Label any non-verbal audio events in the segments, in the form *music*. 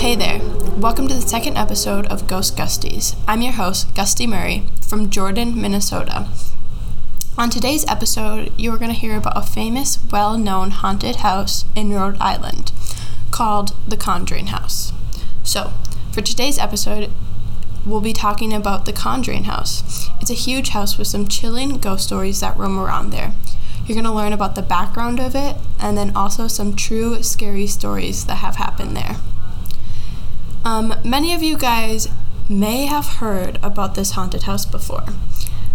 hey there. Welcome to the second episode of Ghost Gusties. I'm your host, Gustie Murray, from Jordan, Minnesota. On today's episode, you are going to hear about a famous, well known haunted house in Rhode Island called the Conjuring House. So, for today's episode, we'll be talking about the Conjuring House. It's a huge house with some chilling ghost stories that roam around there. You're going to learn about the background of it and then also some true scary stories that have happened there. Um, many of you guys may have heard about this haunted house before.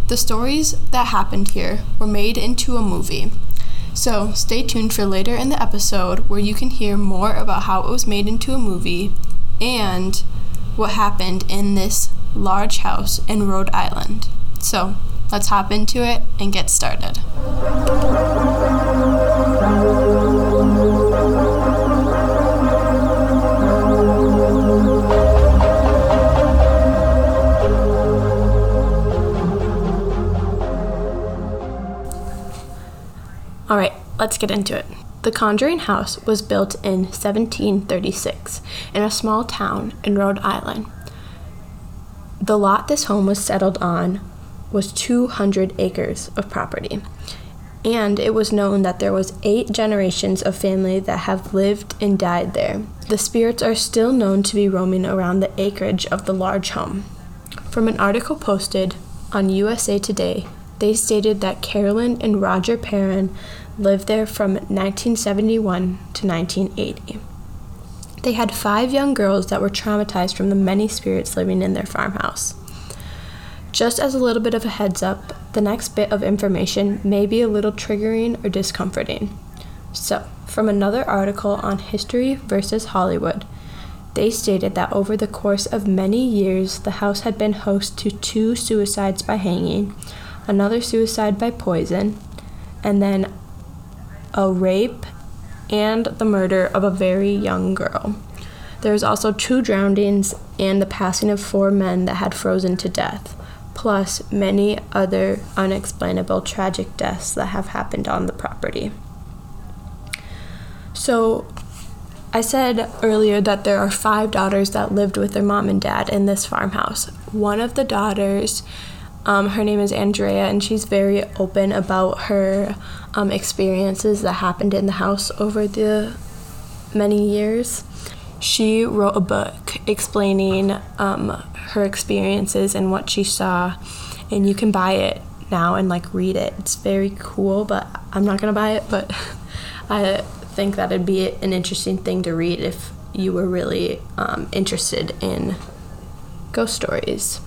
The stories that happened here were made into a movie. So stay tuned for later in the episode where you can hear more about how it was made into a movie and what happened in this large house in Rhode Island. So let's hop into it and get started. All right, let's get into it. The Conjuring House was built in 1736 in a small town in Rhode Island. The lot this home was settled on was 200 acres of property, and it was known that there was 8 generations of family that have lived and died there. The spirits are still known to be roaming around the acreage of the large home. From an article posted on USA Today, they stated that Carolyn and Roger Perron lived there from 1971 to 1980. They had five young girls that were traumatized from the many spirits living in their farmhouse. Just as a little bit of a heads up, the next bit of information may be a little triggering or discomforting. So, from another article on History versus Hollywood, they stated that over the course of many years, the house had been host to two suicides by hanging, another suicide by poison, and then a rape and the murder of a very young girl. There was also two drownings and the passing of four men that had frozen to death, plus many other unexplainable tragic deaths that have happened on the property. So, I said earlier that there are five daughters that lived with their mom and dad in this farmhouse. One of the daughters um, her name is Andrea, and she's very open about her um, experiences that happened in the house over the many years. She wrote a book explaining um, her experiences and what she saw, and you can buy it now and like read it. It's very cool, but I'm not gonna buy it. But *laughs* I think that it'd be an interesting thing to read if you were really um, interested in ghost stories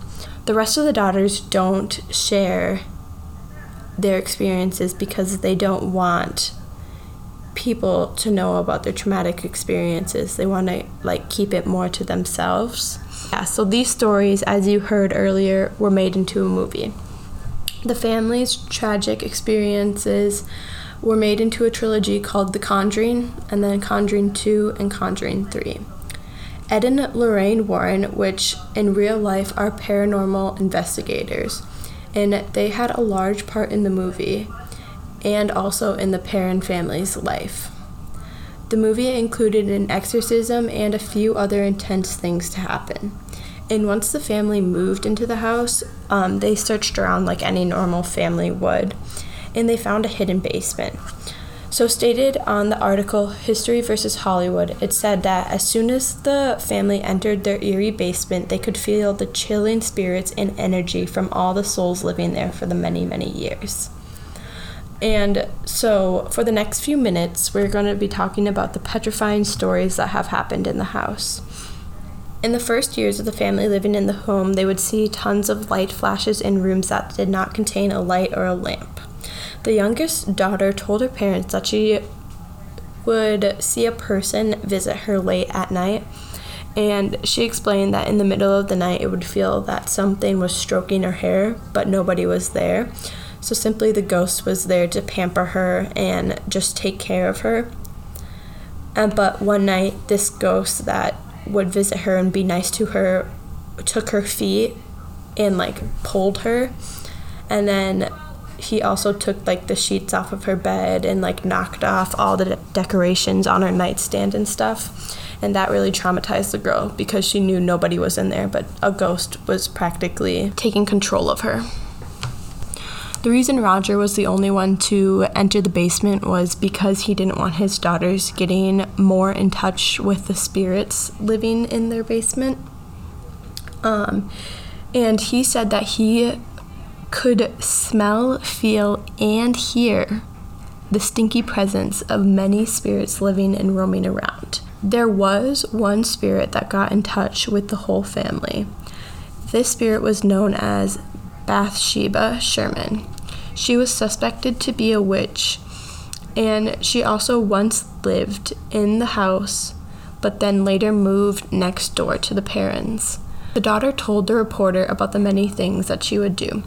the rest of the daughters don't share their experiences because they don't want people to know about their traumatic experiences. They want to like keep it more to themselves. Yeah, so these stories as you heard earlier were made into a movie. The family's tragic experiences were made into a trilogy called The Conjuring and then Conjuring 2 and Conjuring 3. Ed and Lorraine Warren, which in real life are paranormal investigators, and they had a large part in the movie and also in the Perron family's life. The movie included an exorcism and a few other intense things to happen. And once the family moved into the house, um, they searched around like any normal family would, and they found a hidden basement. So, stated on the article History versus Hollywood, it said that as soon as the family entered their eerie basement, they could feel the chilling spirits and energy from all the souls living there for the many, many years. And so, for the next few minutes, we're going to be talking about the petrifying stories that have happened in the house. In the first years of the family living in the home, they would see tons of light flashes in rooms that did not contain a light or a lamp. The youngest daughter told her parents that she would see a person visit her late at night, and she explained that in the middle of the night it would feel that something was stroking her hair, but nobody was there. So simply the ghost was there to pamper her and just take care of her. And but one night this ghost that would visit her and be nice to her took her feet and like pulled her and then he also took like the sheets off of her bed and like knocked off all the de- decorations on her nightstand and stuff And that really traumatized the girl because she knew nobody was in there, but a ghost was practically taking control of her. The reason Roger was the only one to enter the basement was because he didn't want his daughters getting more in touch with the spirits living in their basement. Um, and he said that he could smell, feel, and hear the stinky presence of many spirits living and roaming around. There was one spirit that got in touch with the whole family. This spirit was known as Bathsheba Sherman. She was suspected to be a witch, and she also once lived in the house, but then later moved next door to the parents. The daughter told the reporter about the many things that she would do.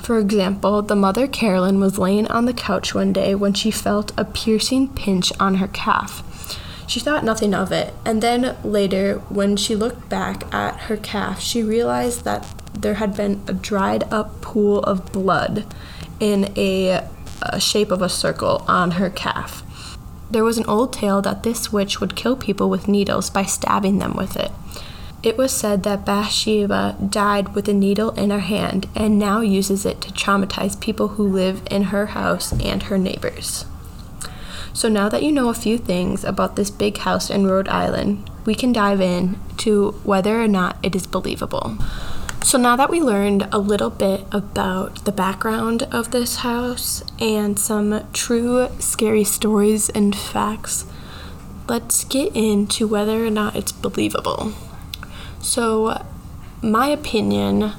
For example, the mother Carolyn was laying on the couch one day when she felt a piercing pinch on her calf. She thought nothing of it, and then later, when she looked back at her calf, she realized that there had been a dried up pool of blood in a, a shape of a circle on her calf. There was an old tale that this witch would kill people with needles by stabbing them with it. It was said that Bathsheba died with a needle in her hand and now uses it to traumatize people who live in her house and her neighbors. So now that you know a few things about this big house in Rhode Island, we can dive in to whether or not it is believable. So now that we learned a little bit about the background of this house and some true scary stories and facts, let's get into whether or not it's believable. So, my opinion,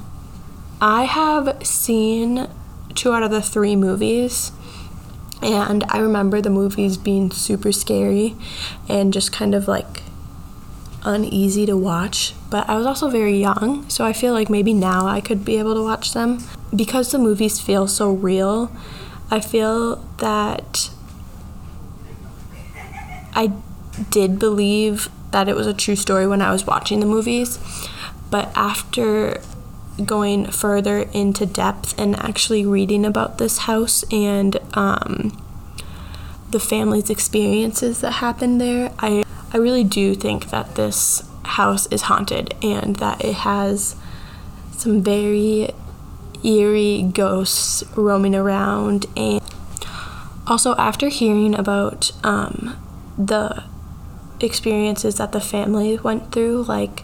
I have seen two out of the three movies and I remember the movies being super scary and just kind of like uneasy to watch. But I was also very young, so I feel like maybe now I could be able to watch them. Because the movies feel so real, I feel that I did believe that it was a true story when I was watching the movies. But after going further into depth and actually reading about this house and um, the family's experiences that happened there, I, I really do think that this house is haunted and that it has some very eerie ghosts roaming around. And also, after hearing about um, the experiences that the family went through, like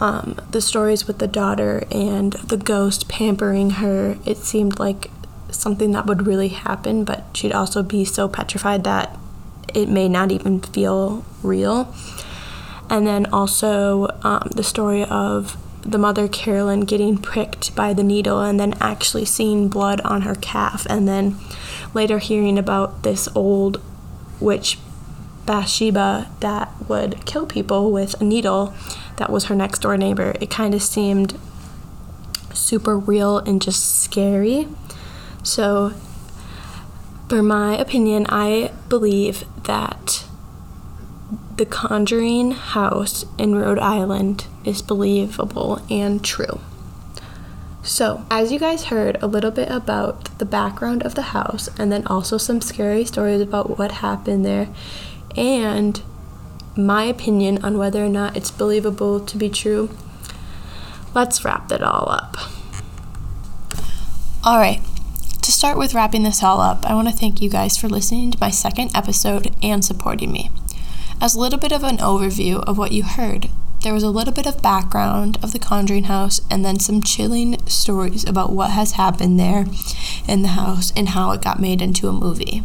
um, the stories with the daughter and the ghost pampering her, it seemed like something that would really happen, but she'd also be so petrified that it may not even feel real. And then also um, the story of the mother Carolyn getting pricked by the needle and then actually seeing blood on her calf, and then later hearing about this old witch Bathsheba that would kill people with a needle that was her next door neighbor. It kind of seemed super real and just scary. So, for my opinion, I believe that the Conjuring house in Rhode Island is believable and true. So, as you guys heard a little bit about the background of the house and then also some scary stories about what happened there, and my opinion on whether or not it's believable to be true, let's wrap that all up. All right. To start with wrapping this all up, I want to thank you guys for listening to my second episode and supporting me. As a little bit of an overview of what you heard, there was a little bit of background of the Conjuring House and then some chilling stories about what has happened there in the house and how it got made into a movie.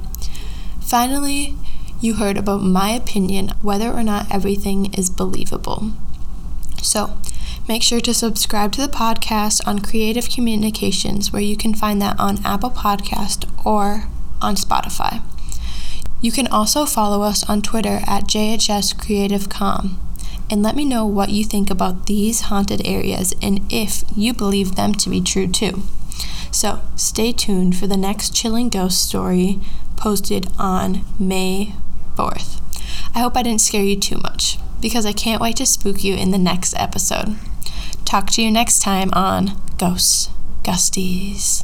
Finally, you heard about my opinion whether or not everything is believable. So, make sure to subscribe to the podcast on Creative Communications, where you can find that on Apple Podcast or on Spotify. You can also follow us on Twitter at JHS Creative Com and let me know what you think about these haunted areas and if you believe them to be true too. So, stay tuned for the next chilling ghost story posted on May 4th. I hope I didn't scare you too much, because I can't wait to spook you in the next episode. Talk to you next time on Ghosts Gusties.